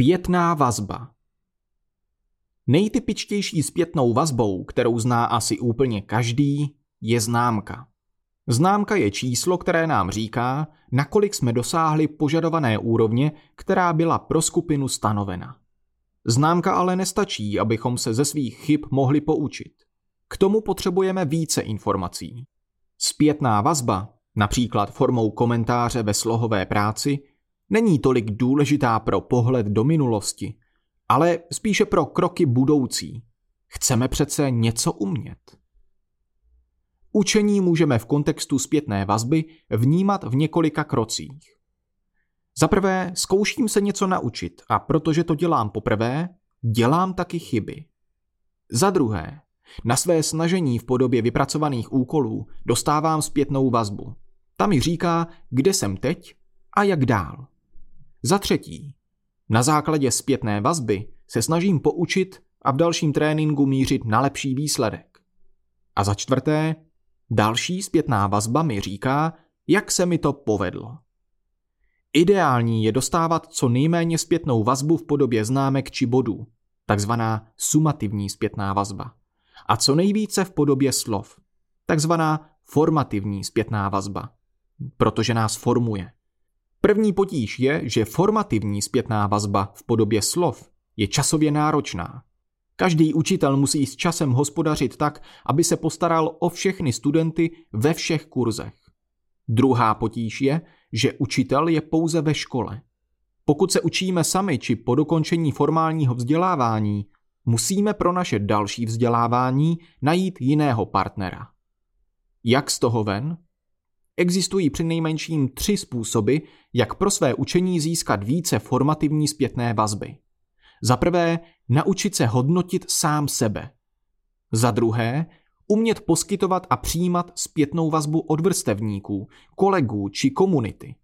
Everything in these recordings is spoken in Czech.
Zpětná vazba Nejtypičtější zpětnou vazbou, kterou zná asi úplně každý, je známka. Známka je číslo, které nám říká, nakolik jsme dosáhli požadované úrovně, která byla pro skupinu stanovena. Známka ale nestačí, abychom se ze svých chyb mohli poučit. K tomu potřebujeme více informací. Zpětná vazba, například formou komentáře ve slohové práci, není tolik důležitá pro pohled do minulosti, ale spíše pro kroky budoucí. Chceme přece něco umět. Učení můžeme v kontextu zpětné vazby vnímat v několika krocích. Za prvé, zkouším se něco naučit a protože to dělám poprvé, dělám taky chyby. Za druhé, na své snažení v podobě vypracovaných úkolů dostávám zpětnou vazbu. Ta mi říká, kde jsem teď a jak dál. Za třetí, na základě zpětné vazby se snažím poučit a v dalším tréninku mířit na lepší výsledek. A za čtvrté, další zpětná vazba mi říká, jak se mi to povedlo. Ideální je dostávat co nejméně zpětnou vazbu v podobě známek či bodů, takzvaná sumativní zpětná vazba, a co nejvíce v podobě slov, takzvaná formativní zpětná vazba, protože nás formuje. První potíž je, že formativní zpětná vazba v podobě slov je časově náročná. Každý učitel musí s časem hospodařit tak, aby se postaral o všechny studenty ve všech kurzech. Druhá potíž je, že učitel je pouze ve škole. Pokud se učíme sami či po dokončení formálního vzdělávání, musíme pro naše další vzdělávání najít jiného partnera. Jak z toho ven? Existují přinejmenším tři způsoby, jak pro své učení získat více formativní zpětné vazby. Za prvé, naučit se hodnotit sám sebe. Za druhé, umět poskytovat a přijímat zpětnou vazbu od vrstevníků, kolegů či komunity.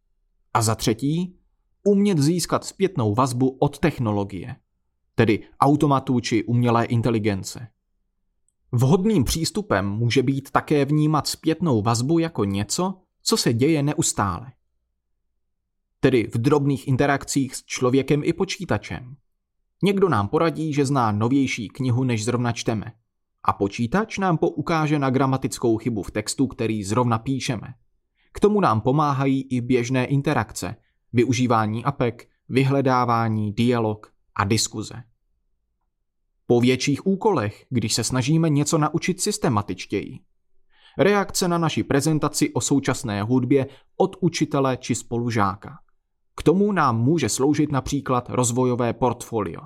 A za třetí, umět získat zpětnou vazbu od technologie, tedy automatů či umělé inteligence. Vhodným přístupem může být také vnímat zpětnou vazbu jako něco, co se děje neustále. Tedy v drobných interakcích s člověkem i počítačem. Někdo nám poradí, že zná novější knihu, než zrovna čteme. A počítač nám poukáže na gramatickou chybu v textu, který zrovna píšeme. K tomu nám pomáhají i běžné interakce, využívání apek, vyhledávání, dialog a diskuze. Po větších úkolech, když se snažíme něco naučit systematičtěji. Reakce na naši prezentaci o současné hudbě od učitele či spolužáka. K tomu nám může sloužit například rozvojové portfolio.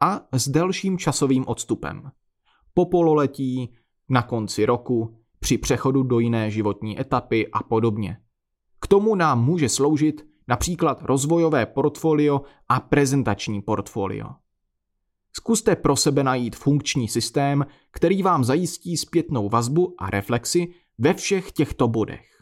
A s delším časovým odstupem. Po pololetí, na konci roku, při přechodu do jiné životní etapy a podobně. K tomu nám může sloužit například rozvojové portfolio a prezentační portfolio. Zkuste pro sebe najít funkční systém, který vám zajistí zpětnou vazbu a reflexi ve všech těchto bodech.